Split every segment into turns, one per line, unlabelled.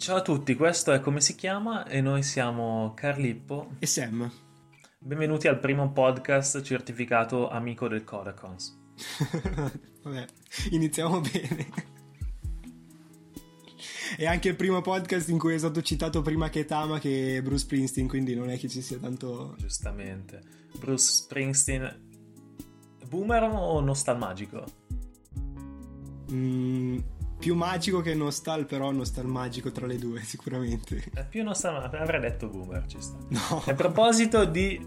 Ciao a tutti, questo è Come si chiama e noi siamo Carlippo
e Sam.
Benvenuti al primo podcast certificato amico del Codacons.
Vabbè, iniziamo bene. È anche il primo podcast in cui è stato citato prima che Tama che Bruce Springsteen, quindi non è che ci sia tanto...
Giustamente. Bruce Springsteen... Boomer o nostalmagico?
Mm, più magico che nostal, però nostalmagico tra le due, sicuramente.
È più nostalmagico, avrei detto boomer, ci sta.
No.
A proposito di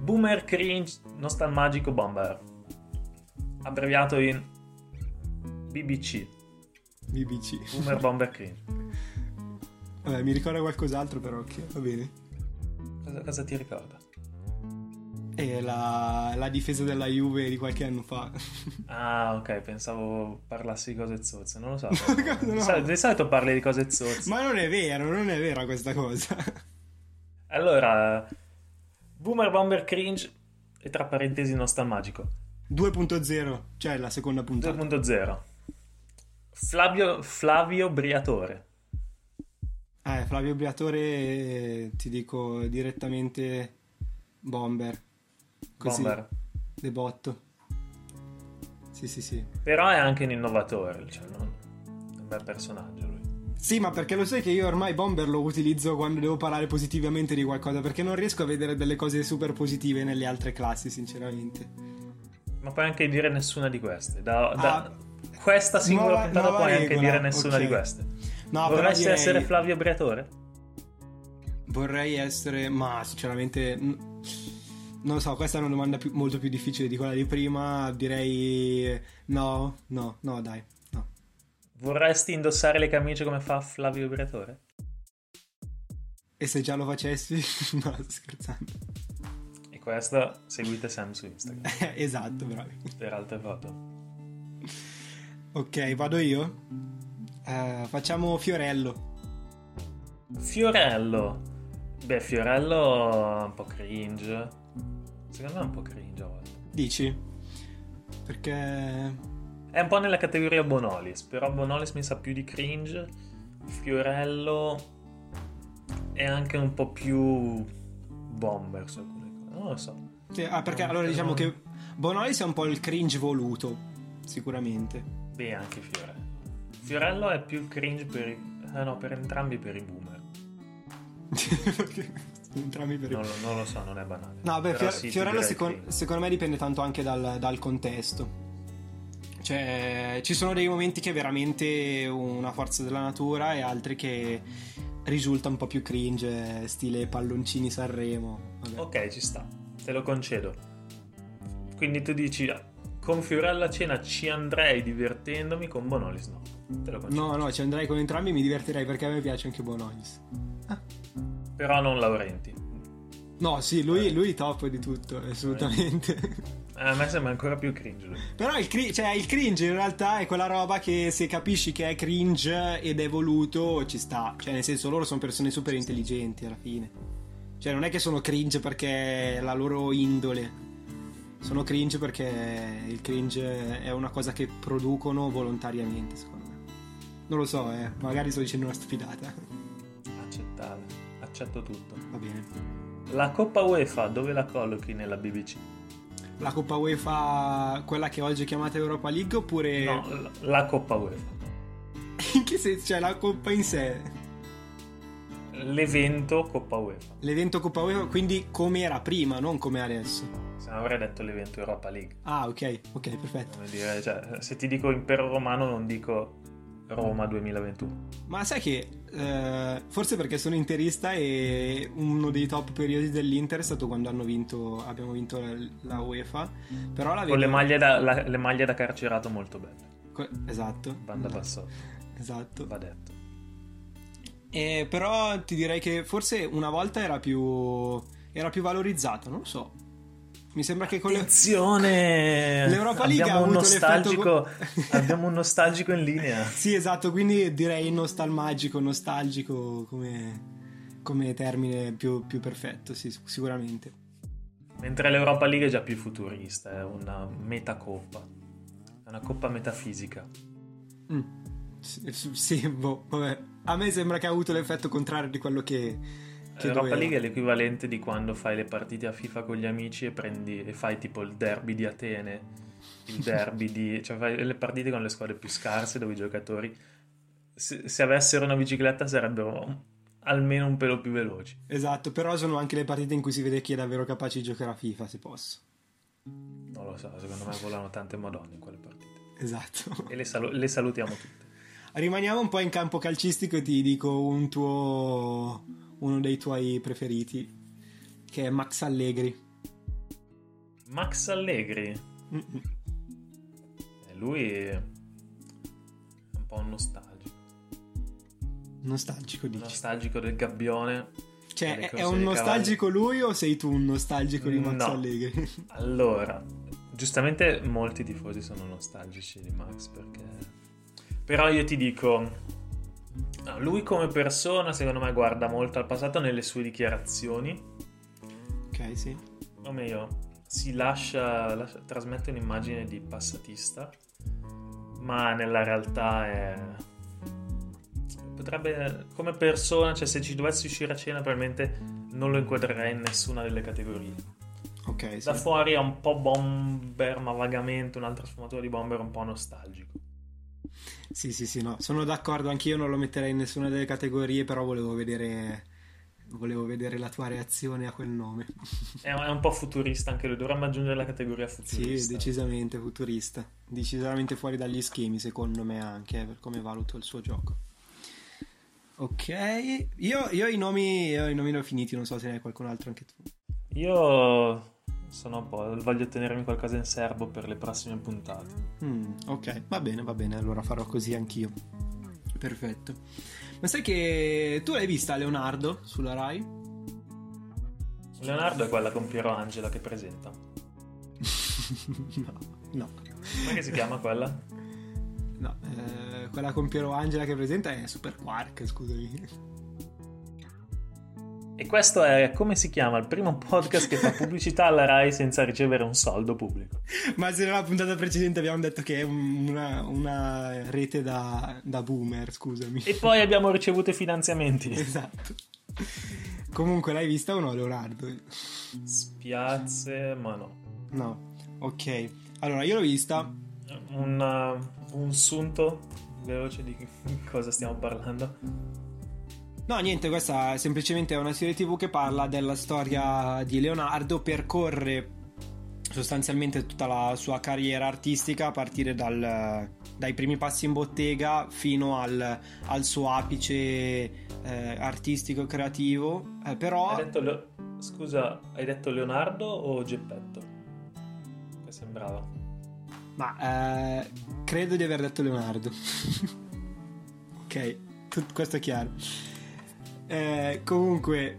boomer cringe nostalmagico bomber, abbreviato in BBC.
BBC.
Boomer bomber cringe.
Vabbè, mi ricorda qualcos'altro, però ok, va bene.
Cosa, cosa ti ricorda?
È la, la, difesa della Juve di qualche anno fa.
Ah, ok, pensavo parlassi di cose zozze, non lo so.
no.
Di solito parli di cose zozze.
Ma non è vero, non è vera questa cosa.
Allora, Boomer Bomber Cringe e tra parentesi nostalmagico.
2.0, cioè la seconda puntata.
2.0. Flavio, Flavio Briatore.
Eh, Flavio Briatore, ti dico direttamente Bomber. Così,
Bomber.
De botto. Sì, sì, sì.
Però è anche un innovatore, cioè non... è un bel personaggio lui.
Sì, ma perché lo sai che io ormai Bomber lo utilizzo quando devo parlare positivamente di qualcosa, perché non riesco a vedere delle cose super positive nelle altre classi, sinceramente.
Ma puoi anche dire nessuna di queste. Da, da ah, questa singola
nuova,
puntata
nuova
puoi
regola.
anche dire nessuna
okay.
di queste.
No,
Vorresti
direi...
essere Flavio Briatore?
Vorrei essere, ma sinceramente non lo so, questa è una domanda più, molto più difficile di quella di prima. Direi no, no, no, dai, no.
Vorresti indossare le camicie come fa Flavio Briatore?
E se già lo facessi? no, sto scherzando.
E questo seguite Sam su Instagram.
esatto, bravi.
Per altre foto.
Ok, vado io? Uh, facciamo Fiorello.
Fiorello. Beh, Fiorello è un po' cringe. Secondo me è un po' cringe a volte.
Dici? Perché...
È un po' nella categoria Bonolis, però Bonolis mi sa più di cringe. Fiorello è anche un po' più bomber su alcune cose. Non lo so.
Sì, ah, perché allora diciamo che Bonolis è un po' il cringe voluto, sicuramente.
Beh, anche Fiorello. Fiorello è più cringe per. Eh no, per entrambi per i boomer.
entrambi per
non, lo, non lo so, non è banale.
No, beh, Fior-
sì,
Fiorello
ti direi
secondo, me dipende tanto anche dal, dal contesto. Cioè, ci sono dei momenti che è veramente una forza della natura e altri che risulta un po' più cringe, stile palloncini Sanremo. Vabbè.
Ok, ci sta, te lo concedo. Quindi tu dici, con Fiorello a cena ci andrei divertendomi, con Bonolis no. Te lo concedo.
No, no, ci andrei con entrambi e mi divertirei perché a me piace anche Bonolis.
Però non Laurenti.
No, sì, lui, lui top di tutto, assolutamente.
Eh, A me sembra ancora più cringe.
Però il, cri- cioè, il cringe in realtà è quella roba che se capisci che è cringe ed è voluto ci sta. Cioè, nel senso, loro sono persone super intelligenti alla fine. Cioè, non è che sono cringe perché è la loro indole. Sono cringe perché il cringe è una cosa che producono volontariamente, secondo me. Non lo so, eh. Magari sto dicendo una stupidata.
Accetto tutto.
Va bene.
La Coppa UEFA dove la collochi nella BBC?
La Coppa UEFA, quella che oggi è chiamata Europa League, oppure.
No, la- la Coppa UEFA.
In che senso? Cioè, la Coppa in sé.
L'evento Coppa UEFA.
L'evento Coppa UEFA, quindi come era prima, non come adesso.
Se no avrei detto l'evento Europa League.
Ah, ok, ok, perfetto.
Dire, cioè, se ti dico impero romano non dico Roma 2021.
Ma sai che eh, forse perché sono interista e uno dei top periodi dell'Inter è stato quando hanno vinto, abbiamo vinto la, la UEFA. Però la
Con le maglie da, la- le maglie da carcerato molto belle.
co- Esatto.
Banda bassotto,
Esatto.
va detto.
E però ti direi che forse una volta era più, era più valorizzato, non lo so. Mi sembra che con le...
Attenzione!
L'Europa League
abbiamo
ha
un
avuto
nostalgico,
l'effetto-
abbiamo un nostalgico in linea.
Sì, esatto, quindi direi nostalgico, nostalgico come, come termine più, più perfetto, sì, sicuramente.
Mentre l'Europa League è già più futurista, è una metacoppa. È una coppa metafisica.
Mm, Sì, sì, boh, vabbè. A me sembra che ha avuto l'effetto contrario di quello che. Che
Europa
doveva.
League è l'equivalente di quando fai le partite a FIFA con gli amici e prendi e fai tipo il derby di Atene, il derby di... cioè fai le partite con le squadre più scarse dove i giocatori se, se avessero una bicicletta sarebbero almeno un pelo più veloci.
Esatto, però sono anche le partite in cui si vede chi è davvero capace di giocare a FIFA, se posso.
Non lo so, secondo me volano tante madonne in quelle partite.
Esatto.
E le, salu- le salutiamo tutte.
Rimaniamo un po' in campo calcistico e ti dico un tuo. Uno dei tuoi preferiti, che è Max Allegri.
Max Allegri,
Mm-mm.
eh, lui è un po' un nostalgico.
Nostalgico, dici.
Nostalgico del gabbione.
Cioè, è, un nostalgico lui o sei tu un nostalgico di Max
No.
Allegri?
Allora, giustamente molti tifosi sono nostalgici di Max perché... Però io ti dico, lui come persona secondo me guarda molto al passato nelle sue dichiarazioni,
ok, sì.
o meglio, si lascia, lascia- trasmette un'immagine di passatista, ma nella realtà è... Potrebbe, come persona, cioè se ci dovessi uscire a cena probabilmente non lo inquadrerei in nessuna delle categorie.
Ok, sì.
Da fuori è un po' bomber, ma vagamente un'altra sfumatura di bomber un po' nostalgico.
Sì, sì, sì, no. Sono d'accordo, anch'io non lo metterei in nessuna delle categorie, però volevo vedere. Volevo vedere la tua reazione a quel nome.
È, un po' futurista anche lui, dovremmo aggiungere la categoria
Sì,
futurista.
decisamente futurista. Decisamente fuori dagli schemi, secondo me, anche per come valuto il suo gioco. Ok, io, io i nomi, io i nomi li ho finiti, non so se ne hai qualcun altro anche tu.
Io sono un po', voglio tenermi qualcosa in serbo per le prossime puntate.
Mm, ok, va bene, va bene, allora farò così anch'io. Perfetto. Ma sai che tu l'hai vista Leonardo sulla Rai?
Leonardo è quella con Piero Angela che presenta.
no, no.
Come si chiama quella?
No, eh, quella con Piero Angela che presenta è Super Quark, scusami.
E questo è come si chiama il primo podcast che fa pubblicità alla Rai senza ricevere un soldo pubblico.
Ma se nella puntata precedente abbiamo detto che è un- una, una rete da, da boomer, scusami.
E poi abbiamo ricevuto i finanziamenti.
Esatto. Comunque l'hai vista o no, Leonardo?
Spiazze, ma no.
No. Ok. Allora, io l'ho vista.
Un, uh, un sunto veloce di cosa stiamo parlando.
No, niente, questa è semplicemente una serie TV che parla della storia di Leonardo, percorre sostanzialmente tutta la sua carriera artistica a partire dal- dai primi passi in bottega fino al, al suo apice eh, artistico e creativo. Eh, però
Hai detto Leo- Scusa, hai detto Leonardo o Geppetto? Che sembrava.
Ma eh, credo di aver detto Leonardo. ok, tut- questo è chiaro. Eh, comunque,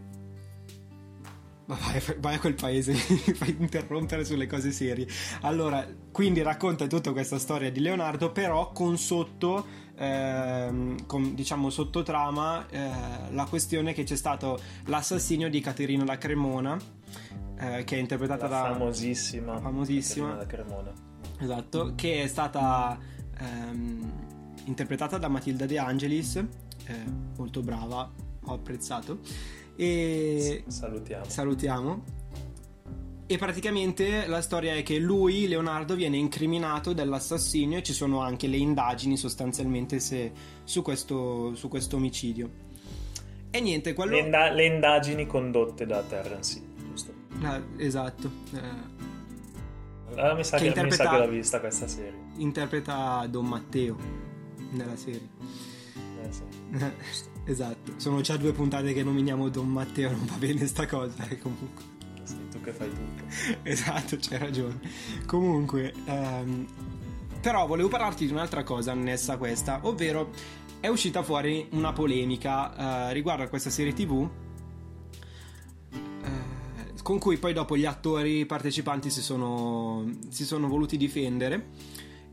ma vai, vai a quel paese, mi fai interrompere sulle cose serie. Allora, quindi racconta tutta questa storia di Leonardo, però con sotto, ehm, con, diciamo sottotrama, eh, la questione che c'è stato l'assassinio di Caterina da Cremona, eh, che è interpretata
La
da...
famosissima.
famosissima.
Caterina da Cremona.
Esatto, che è stata ehm, interpretata da Matilda De Angelis, eh, molto brava, ho apprezzato. E
Salutiamo.
salutiamo. E praticamente la storia è che lui, Leonardo, viene incriminato dell'assassinio e ci sono anche le indagini sostanzialmente se- su, questo, su questo omicidio. E niente, quello...
le, inda- le indagini condotte da Terence Hill, giusto?
Ah, esatto. eh,
Allora mi sa
Che
che, mi sa
interpreta-
che l'ho vista questa serie.
interpreta Don Matteo nella serie.
Eh, sì.
esatto, sono già due puntate che nominiamo Don Matteo, non va bene sta cosa, eh, comunque.
Sei tu che fai tutto.
Esatto, c'hai ragione. Comunque, ehm, però volevo parlarti di un'altra cosa annessa a questa, ovvero è uscita fuori una polemica eh, riguardo a questa serie TV eh, con cui poi dopo gli attori partecipanti si sono, si sono voluti difendere.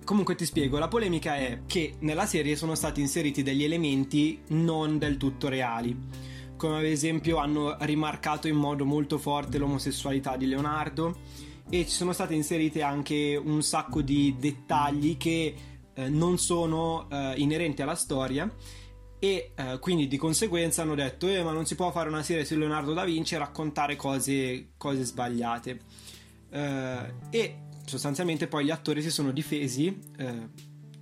Comunque ti spiego, la polemica è che nella serie sono stati inseriti degli elementi non del tutto reali, come ad esempio hanno rimarcato in modo molto forte l'omosessualità di Leonardo e ci sono state inserite anche un sacco di dettagli che eh, non sono eh, inerenti alla storia e eh, quindi di conseguenza hanno detto eh, ma non si può fare una serie su Leonardo da Vinci e raccontare cose, cose sbagliate eh, e sostanzialmente poi gli attori si sono difesi eh,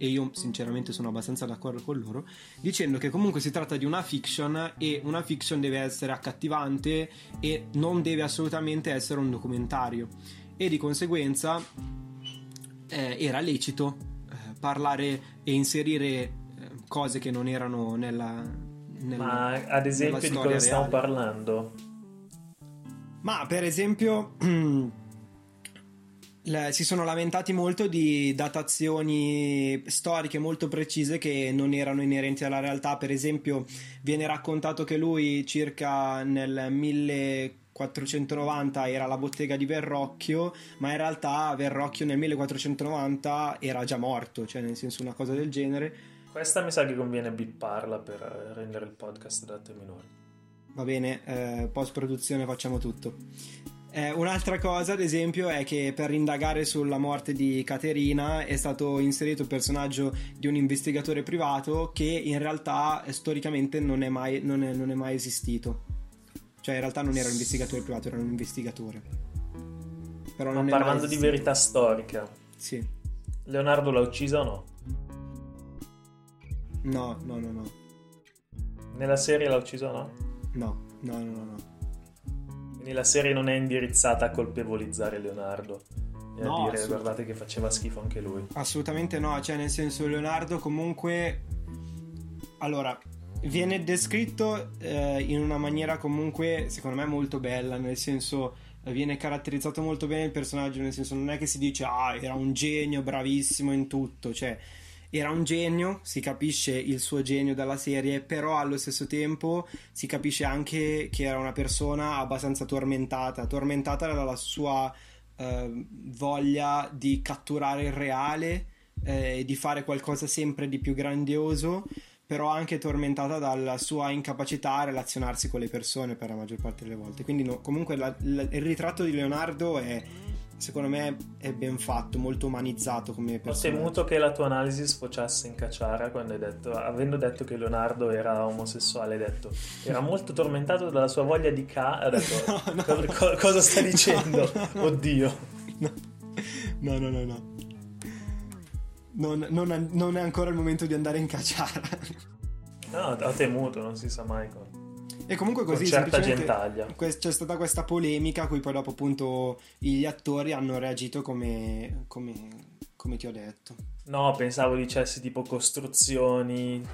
e io sinceramente sono abbastanza d'accordo con loro, dicendo che comunque si tratta di una fiction e una fiction deve essere accattivante e non deve assolutamente essere un documentario e di conseguenza eh, era lecito eh, parlare e inserire eh, cose che non erano nella... nella
Ma ad esempio di cosa stiamo parlando?
Ma per esempio si sono lamentati molto di datazioni storiche molto precise che non erano inerenti alla realtà. Per esempio, viene raccontato che lui circa nel 1490 era la bottega di Verrocchio, ma in realtà Verrocchio nel 1490 era già morto, cioè nel senso una cosa del genere.
Questa mi sa che conviene bipparla per rendere il podcast da te minori.
Va bene, eh, post produzione facciamo tutto. Eh, un'altra cosa, ad esempio, è che per indagare sulla morte di Caterina è stato inserito il personaggio di un investigatore privato che in realtà eh, storicamente non è mai, non è, non è mai esistito. Cioè, in realtà non era un investigatore privato, era un investigatore.
Però Ma parlando di verità storica,
sì.
Leonardo l'ha uccisa o no?
No, no, no, no.
Nella serie l'ha uccisa o no?
No, no, no, no. no.
Quindi la serie non è indirizzata a colpevolizzare Leonardo e no, a dire guardate che faceva schifo anche lui.
Assolutamente no, cioè nel senso Leonardo comunque... Allora, viene descritto eh, in una maniera comunque secondo me molto bella, nel senso viene caratterizzato molto bene il personaggio, nel senso non è che si dice ah era un genio, bravissimo in tutto, cioè era un genio, si capisce il suo genio dalla serie, però allo stesso tempo si capisce anche che era una persona abbastanza tormentata, tormentata dalla sua eh, voglia di catturare il reale e eh, di fare qualcosa sempre di più grandioso però anche tormentata dalla sua incapacità a relazionarsi con le persone per la maggior parte delle volte. Quindi no, comunque la, la, il ritratto di Leonardo è secondo me è ben fatto, molto umanizzato come
personaggio. Ho temuto che la tua analisi sfociasse in cacciara quando hai detto, avendo detto che Leonardo era omosessuale, hai detto era molto tormentato dalla sua voglia di ca... Ha detto, no, no, cosa, no. cosa sta dicendo? Oddio.
No, no, no, no. Non, non, non, è ancora il momento di andare in cacciara.
No, ho temuto, non si sa mai cosa.
E comunque così
certa gentaglia.
C'è stata questa polemica a cui poi dopo appunto gli attori hanno reagito come, come, come ti ho detto.
No, pensavo dicessi tipo costruzioni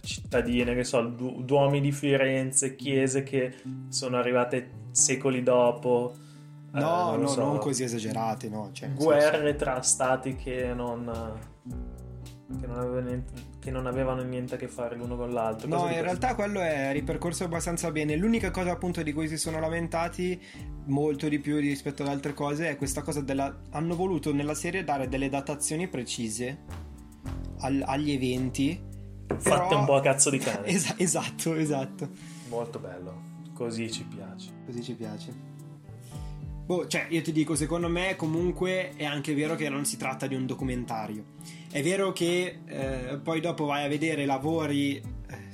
cittadine, che so, du- duomi di Firenze, chiese che sono arrivate secoli dopo.
No, eh, non no, so, non così esagerate, no. Cioè,
guerre senso... tra stati che non che non, avevano niente, che non avevano niente a che fare l'uno con l'altro.
No, in realtà quello è ripercorso abbastanza bene. L'unica cosa appunto di cui si sono lamentati molto di più rispetto ad altre cose è questa cosa della... hanno voluto nella serie dare delle datazioni precise al, agli eventi.
Fatte però... un po' a cazzo di cane.
Es- esatto, esatto.
Molto bello. Così ci piace.
Così ci piace. Boh, cioè, io ti dico, secondo me comunque è anche vero che non si tratta di un documentario. È vero che eh, poi dopo vai a vedere lavori eh,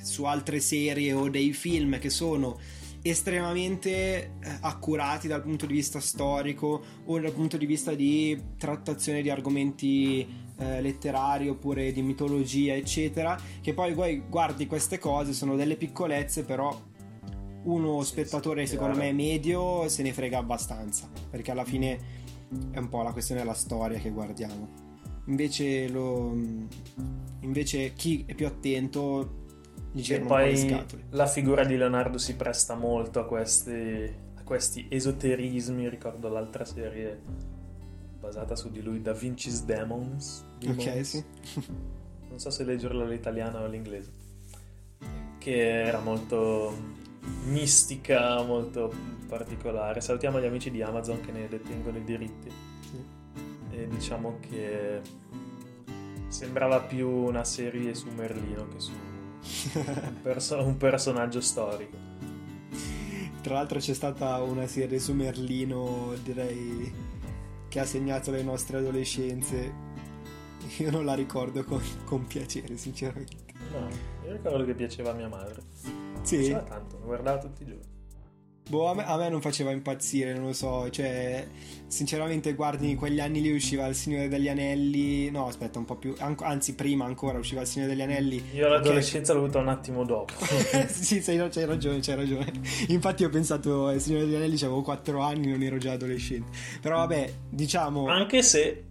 su altre serie o dei film che sono estremamente eh, accurati dal punto di vista storico o dal punto di vista di trattazione di argomenti eh, letterari oppure di mitologia, eccetera, che poi guardi queste cose, sono delle piccolezze, però uno spettatore secondo me medio se ne frega abbastanza perché alla fine è un po' la questione della storia che guardiamo. Invece, lo, invece chi è più attento
gli girano poi le scatole. la figura di Leonardo si presta molto a questi, a questi esoterismi. Ricordo l'altra serie basata su di lui Da Vinci's Demons,
Demons. ok sì.
Non so se leggerla all'italiano o all'inglese che era molto mistica molto particolare. Salutiamo gli amici di Amazon che ne detengono i diritti. Sì. E diciamo che sembrava più una serie su Merlino che su un, perso- un personaggio storico.
Tra l'altro c'è stata una serie su Merlino, direi, che ha segnato le nostre adolescenze io non la ricordo con, con piacere, sinceramente.
No, io ricordo che piaceva a mia madre.
Sì.
Piaceva tanto, lo guardava tutti i giorni.
Boh, a me, a me non faceva impazzire, non lo so, cioè, sinceramente, guardi, in quegli anni lì usciva Il Signore degli Anelli, no, aspetta, un po' più, an- anzi, prima ancora usciva Il Signore degli Anelli.
Io l'adolescenza l'ho avuta un attimo dopo.
sì, c'hai ragione, c'hai ragione. Infatti ho pensato, Il Signore degli Anelli, avevo 4 anni, non ero già adolescente. Però vabbè, diciamo...
Anche se...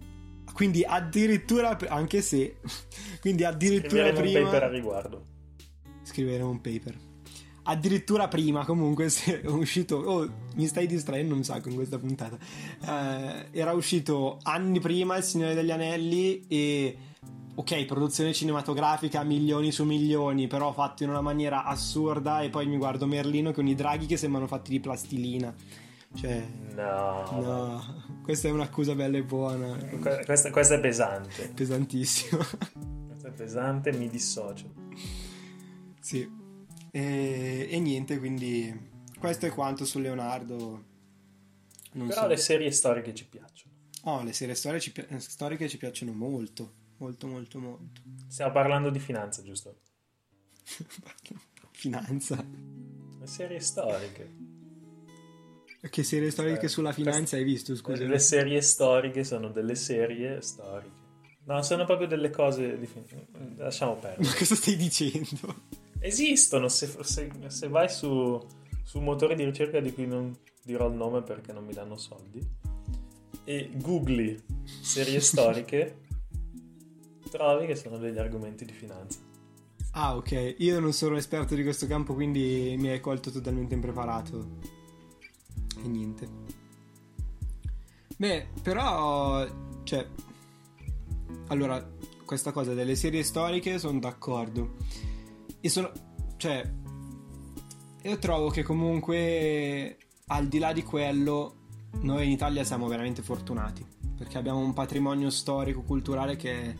Quindi addirittura, anche se... Quindi addirittura
Scriveremo
prima...
un paper a riguardo.
Scriveremo un paper addirittura prima comunque è uscito oh mi stai distraendo un sacco in questa puntata. Eh, era uscito anni prima Il Signore degli Anelli e ok produzione cinematografica milioni su milioni però fatto in una maniera assurda e poi mi guardo Merlino con i draghi che sembrano fatti di plastilina. Cioè
no,
no questa è un'accusa bella e buona.
Questa, questa è pesante.
Pesantissimo
questa è pesante mi dissocio.
Sì e, e, niente, quindi questo è quanto su Leonardo.
Non Però so. le serie storiche ci piacciono.
Oh, le serie storiche ci, storiche ci piacciono molto, molto, molto, molto.
Stiamo parlando di finanza, giusto?
finanza?
Le serie storiche.
Che serie storiche eh, sulla finanza hai visto, scusa?
Le serie storiche sono delle serie storiche. No, sono proprio delle cose di... Lasciamo perdere.
Ma cosa stai dicendo?
Esistono, se, se, se vai su, su un motore di ricerca di cui non dirò il nome perché non mi danno soldi, e googli serie storiche, trovi che sono degli argomenti di finanza.
Ah, ok. Io non sono esperto di questo campo, quindi mi hai colto totalmente impreparato. E niente. Beh, però, cioè, allora, questa cosa delle serie storiche sono d'accordo. E sono... Cioè... Io trovo che comunque al di là di quello noi in Italia siamo veramente fortunati perché abbiamo un patrimonio storico culturale che è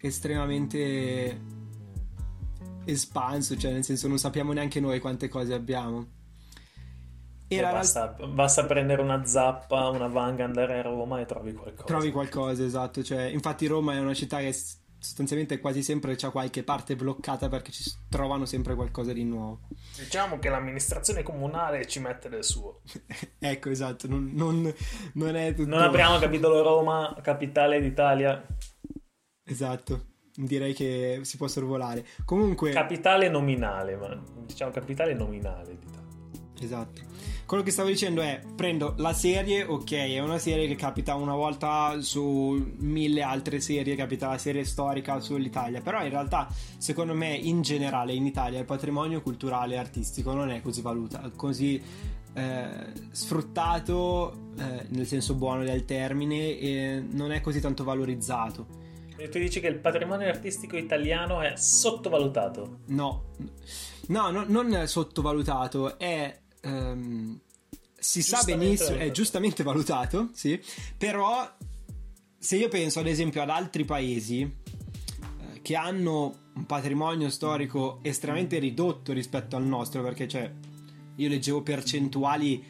estremamente espanso, cioè nel senso non sappiamo neanche noi quante cose abbiamo.
E basta, realtà... basta, prendere una zappa, una vanga, andare a Roma e trovi qualcosa.
Trovi qualcosa, esatto. Cioè, infatti Roma è una città che sostanzialmente quasi sempre c'è qualche parte bloccata perché ci trovano sempre qualcosa di nuovo.
Diciamo che l'amministrazione comunale ci mette del suo.
ecco, esatto, non, non, non è tutto...
Non apriamo capitolo Roma, capitale d'Italia.
Esatto, direi che si può sorvolare. Comunque...
Capitale nominale, ma diciamo capitale nominale d'Italia.
Esatto. Quello che stavo dicendo è, prendo la serie, ok, è una serie che capita una volta su mille altre serie, capita la serie storica sull'Italia, però in realtà, secondo me, in generale in Italia il patrimonio culturale e artistico non è così valutato, così eh, sfruttato eh, nel senso buono del termine e non è così tanto valorizzato.
E tu dici che il patrimonio artistico italiano è sottovalutato?
No, no, no non è sottovalutato, è um, si sa benissimo, è giustamente valutato, sì, però se io penso ad esempio ad altri paesi eh, che hanno un patrimonio storico estremamente ridotto rispetto al nostro, perché cioè, io leggevo percentuali,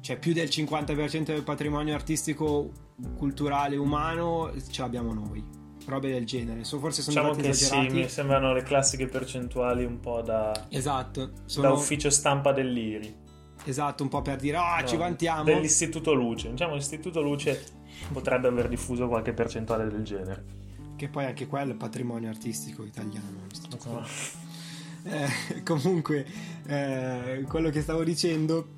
cioè più del 50% del patrimonio artistico, culturale, umano, ce l'abbiamo noi robe del genere. So, forse sono
diciamo che esagerati. sì, mi sembrano le classiche percentuali un po' da,
esatto, sono...
da ufficio stampa dell'IRI.
Esatto, un po' per dire, ah, no, ci vantiamo.
Dell'Istituto Luce. Diciamo, l'Istituto Luce potrebbe aver diffuso qualche percentuale del genere.
Che poi anche quello è patrimonio artistico italiano. No. Eh, comunque, eh, quello che stavo dicendo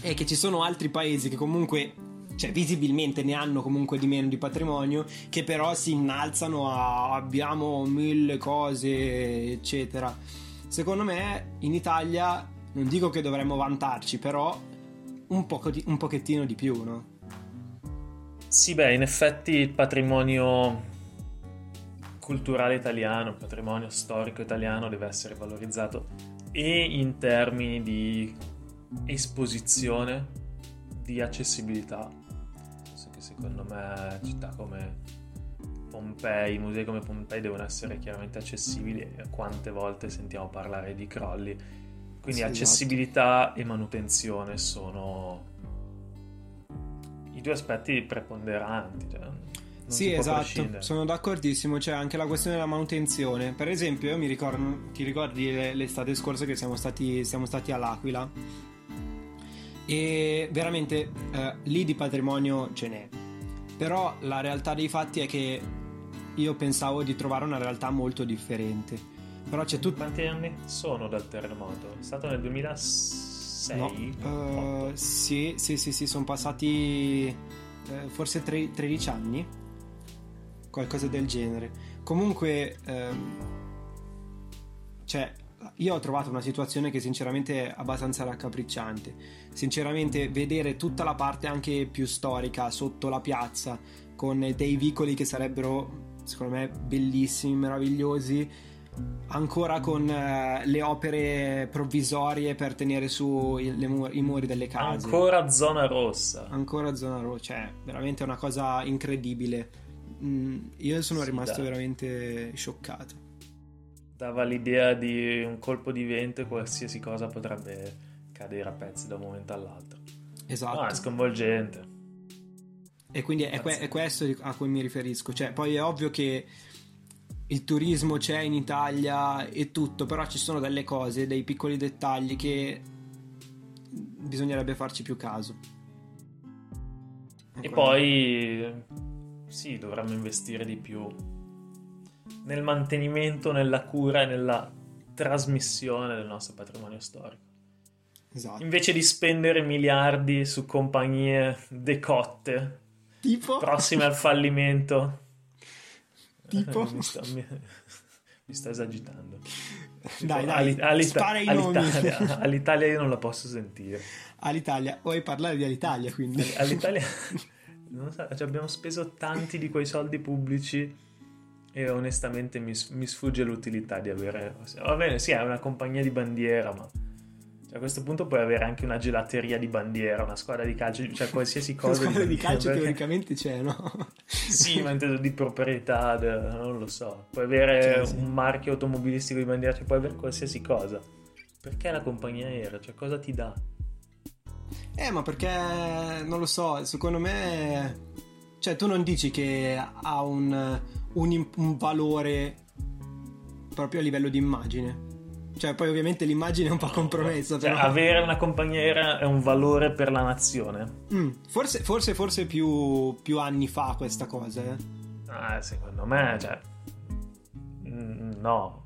è che ci sono altri paesi che comunque cioè visibilmente ne hanno comunque di meno di patrimonio, che però si innalzano a abbiamo mille cose, eccetera. Secondo me in Italia non dico che dovremmo vantarci, però un, di, un pochettino di più, no?
Sì, beh, in effetti il patrimonio culturale italiano, il patrimonio storico italiano deve essere valorizzato e in termini di esposizione, di accessibilità. Che secondo me città come Pompei, musei come Pompei devono essere chiaramente accessibili quante volte sentiamo parlare di crolli quindi sì, accessibilità esatto. e manutenzione sono i due aspetti preponderanti. Cioè.
sì, esatto, sono d'accordissimo. C'è anche la questione della manutenzione. Per esempio, io mi ricordo, ti ricordi l'estate scorsa che siamo stati, siamo stati all'Aquila? E veramente eh, lì di patrimonio ce n'è. Però la realtà dei fatti è che io pensavo di trovare una realtà molto differente. Però c'è tutto.
Quanti anni sono dal terremoto? È stato nel 2006?
No, uh, sì, sì, sì, sì, sono passati eh, forse tre, 13 anni qualcosa del genere. Comunque, ehm, cioè, io ho trovato una situazione che sinceramente è abbastanza raccapricciante. Sinceramente, vedere tutta la parte anche più storica sotto la piazza, con dei vicoli che sarebbero, secondo me, bellissimi, meravigliosi, ancora con eh, le opere provvisorie per tenere su i, mu- i, muri delle case.
Ancora zona rossa.
Ancora zona rossa, cioè, veramente una cosa incredibile Mm, io sono sì, rimasto dai. veramente scioccato.
Dava l'idea di un colpo di vento e qualsiasi cosa potrebbe cadere a pezzi da un momento all'altro.
Esatto.
No, è sconvolgente.
E quindi è, que- è, questo a cui mi riferisco. Cioè, poi è ovvio che il turismo c'è in Italia e tutto, però ci sono delle cose, dei piccoli dettagli che bisognerebbe farci più caso.
E poi sì, dovremmo investire di più nel mantenimento, nella cura e nella trasmissione del nostro patrimonio storico.
Esatto.
Invece di spendere miliardi su compagnie decotte,
tipo?
prossime al fallimento.
Tipo?
mi, sto, mi, mi sto esagitando.
Dai, dai, All'Ita-
all'Italia, all'Italia io non la posso sentire.
All'Italia, vuoi parlare di Alitalia quindi?
All'Italia so, cioè abbiamo speso tanti di quei soldi pubblici e onestamente mi, mi, sfugge l'utilità di avere... Va bene, sì, è una compagnia di bandiera, ma cioè, a questo punto puoi avere anche una gelateria di bandiera, una squadra di calcio, cioè qualsiasi cosa.
Una squadra di, di calcio perché... teoricamente c'è, no?
sì, ma intendo di proprietà, non lo so. Puoi avere sì, un marchio automobilistico di bandiera, cioè puoi avere qualsiasi cosa. Perché la compagnia aerea? Cioè cosa ti dà?
Eh, ma perché non lo so, secondo me. Cioè, tu non dici che ha un, un, un valore proprio a livello di immagine. Cioè, poi ovviamente l'immagine è un po' compromessa.
Cioè, avere una compagnia aerea è un valore per la nazione.
Mm, forse, forse, forse più, più, anni fa questa cosa, eh.
Ah, secondo me, cioè. Mm, no.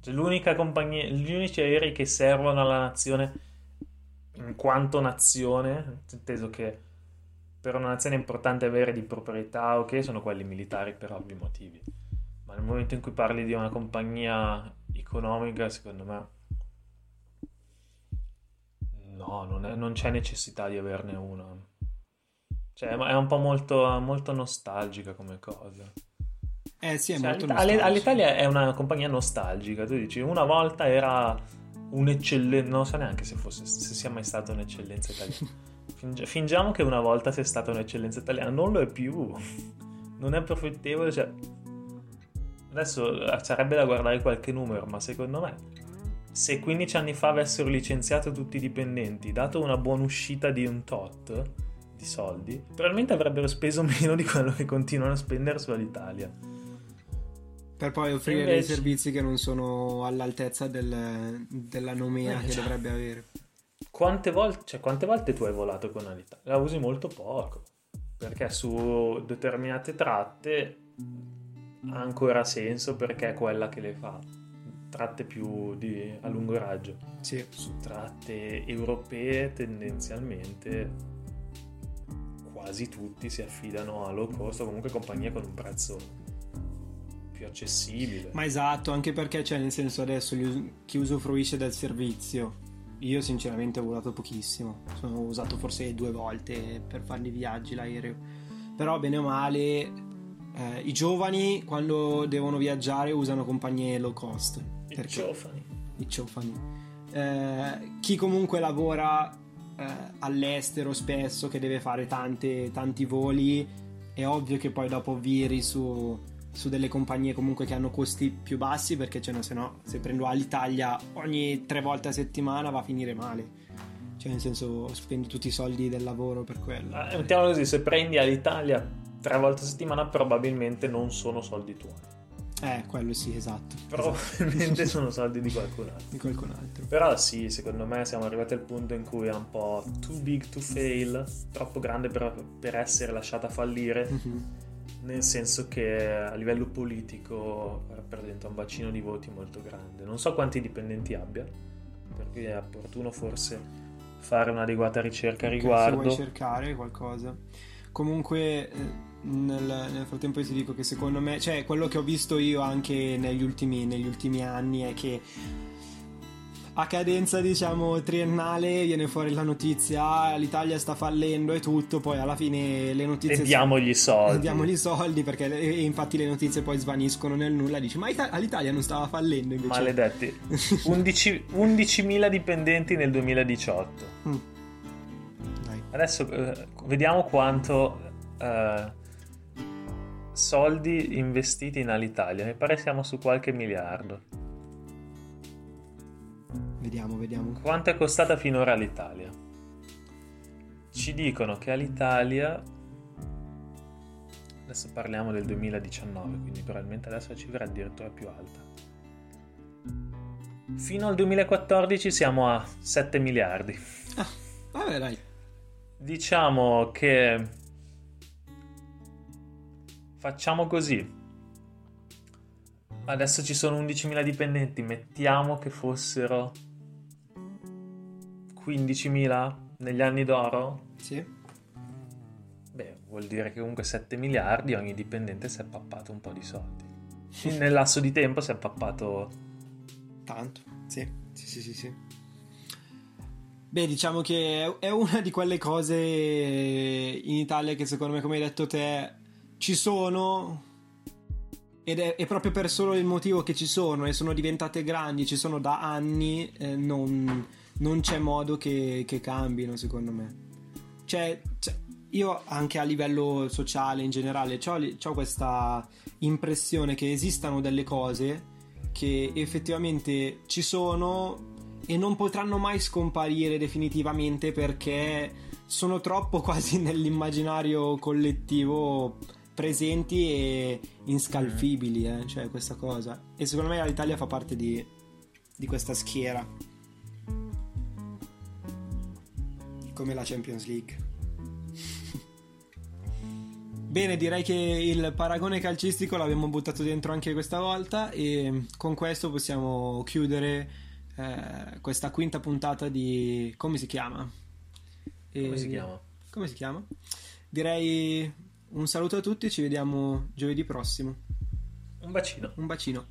Cioè, l'unica compagnia. Gli unici aerei che servono alla nazione in quanto nazione, inteso che per una nazione è importante avere di proprietà, ok, sono quelli militari per ovvi motivi. Ma nel momento in cui parli di una compagnia economica, secondo me no, non, è, non c'è necessità di averne una. Cioè, è un po' molto, molto nostalgica come cosa.
Eh sì, è cioè, molto
nostalgica. All'Italia è una compagnia nostalgica. Tu dici, una volta era un'eccellenza, non so neanche se, fosse, se sia mai stata un'eccellenza italiana. Fingi- fingiamo che una volta sia stata un'eccellenza italiana, non lo è più, non è profittevole. Cioè... Adesso eh, sarebbe da guardare qualche numero, ma secondo me, se 15 anni fa avessero licenziato tutti i dipendenti, dato una buona uscita di un tot di soldi, probabilmente avrebbero speso meno di quello che continuano a spendere sull'Italia
per poi offrire invece... dei servizi che non sono all'altezza del, della nomea eh, che cioè, dovrebbe avere.
Quante volte, cioè, quante volte tu hai volato con Alitalia? La usi molto poco, perché su determinate tratte ha ancora senso perché è quella che le fa tratte più di, a lungo raggio.
Sì.
Su tratte europee tendenzialmente quasi tutti si affidano a low cost o comunque compagnie con un prezzo più accessibile.
Ma esatto, anche perché cioè nel senso adesso chi usufruisce del servizio, io sinceramente ho volato pochissimo, sono usato forse due volte per fare i viaggi l'aereo, però bene o male eh, i giovani quando devono viaggiare usano compagnie low cost.
I giovani.
I giovani. Eh, chi comunque lavora eh, all'estero spesso, che deve fare tante, tanti voli, è ovvio che poi dopo viri su su delle compagnie comunque che hanno costi più bassi perché cioè, no, se no se prendo Alitalia ogni tre volte a settimana va a finire male cioè nel senso spendi tutti i soldi del lavoro per quello
eh, mettiamolo così se prendi Alitalia tre volte a settimana probabilmente non sono soldi tuoi.
Eh, quello sì, esatto.
Probabilmente sono soldi di qualcun altro.
Di qualcun altro.
Però sì, secondo me siamo arrivati al punto in cui è un po' too big to fail, troppo grande per, per essere lasciata fallire,
Mm-hmm.
nel senso che a livello politico rappresenta un bacino di voti molto grande. Non so quanti dipendenti abbia, per cui è opportuno forse fare un'adeguata ricerca a riguardo.
Se vuoi cercare qualcosa. Comunque, eh, nel, nel frattempo ti dico che secondo me, cioè quello che ho visto io anche negli ultimi, negli ultimi anni è che a cadenza diciamo triennale viene fuori la notizia "Ah, l'Italia sta fallendo e tutto poi alla fine le notizie
E diamogli i soldi.
e diamogli i soldi perché e infatti le notizie poi svaniscono nel nulla dici ma Ita- all'Italia non stava fallendo invece
Maledetti. 11 11.000 dipendenti nel 2018.
Mm.
Adesso eh, vediamo quanto eh, soldi investiti in Alitalia. Mi pare siamo su qualche miliardo.
vediamo vediamo
Quanto è costata finora l'Italia? Ci dicono che all'Italia adesso parliamo del 2019, quindi probabilmente adesso la cifra è addirittura più alta. Fino al 2014 siamo a 7 miliardi.
ah, vabbè dai
Diciamo che facciamo così. Adesso ci sono 11.000 dipendenti, mettiamo che fossero 15.000 negli anni d'oro.
sì
Beh, vuol dire che comunque 7 miliardi ogni dipendente si è pappato un po' di soldi. Nel lasso di tempo si è pappato
Tanto, sì, sì, sì, sì, sì. Beh, diciamo che è- è una di quelle cose in Italia che secondo me, come hai detto te, ci sono ed è, è proprio per solo il motivo che ci sono e sono diventate grandi, ci sono da anni, eh, non, non c'è modo che, che cambino, secondo me. Cioè, cioè, io anche a livello sociale in generale ho questa impressione che esistano delle cose che effettivamente ci sono e non potranno mai scomparire definitivamente perché sono troppo quasi nell'immaginario collettivo presenti e inscalfibili, eh, cioè questa cosa. E secondo me l'Italia fa parte di, di questa schiera. Come la Champions League. Bene, direi che il paragone calcistico l'abbiamo buttato dentro anche questa volta e con questo possiamo chiudere eh, questa quinta puntata di... come si chiama?
come
E-
si chiama?
Come si chiama? Direi un saluto a tutti, ci vediamo giovedì prossimo.
Un bacino.
Un bacino.